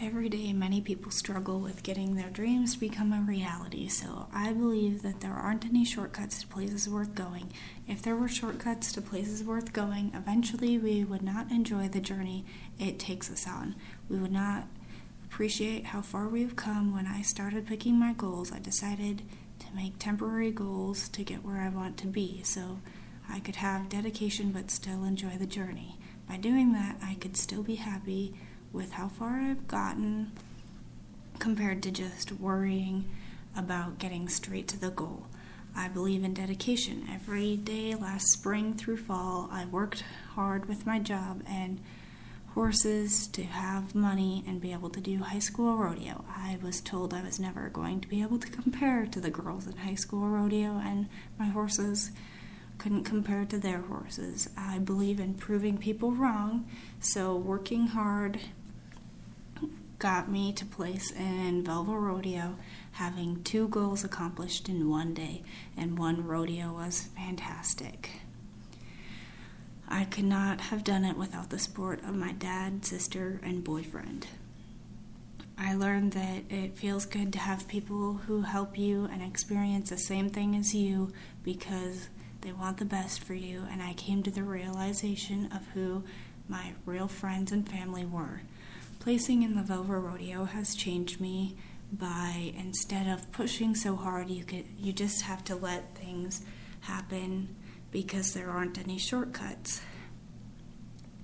Every day, many people struggle with getting their dreams to become a reality, so I believe that there aren't any shortcuts to places worth going. If there were shortcuts to places worth going, eventually we would not enjoy the journey it takes us on. We would not appreciate how far we've come. When I started picking my goals, I decided to make temporary goals to get where I want to be so I could have dedication but still enjoy the journey. By doing that, I could still be happy with how far I've gotten compared to just worrying about getting straight to the goal. I believe in dedication. Every day last spring through fall, I worked hard with my job and horses to have money and be able to do high school rodeo. I was told I was never going to be able to compare to the girls in high school rodeo, and my horses couldn't compare to their horses. I believe in proving people wrong, so working hard got me to place in Velva Rodeo, having two goals accomplished in one day, and one rodeo was fantastic. I could not have done it without the support of my dad, sister, and boyfriend. I learned that it feels good to have people who help you and experience the same thing as you because they want the best for you, and I came to the realization of who my real friends and family were. Placing in the Velva Rodeo has changed me by instead of pushing so hard, you could you just have to let things happen because there aren't any shortcuts.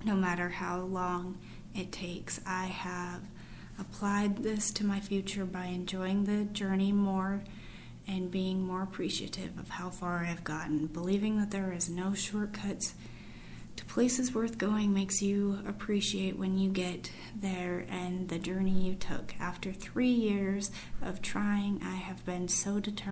No matter how long it takes, I have applied this to my future by enjoying the journey more and being more appreciative of how far I've gotten. Believing that there is no shortcuts to places worth going makes you appreciate when you get there and the journey you took. After three years of trying, I have been so determined.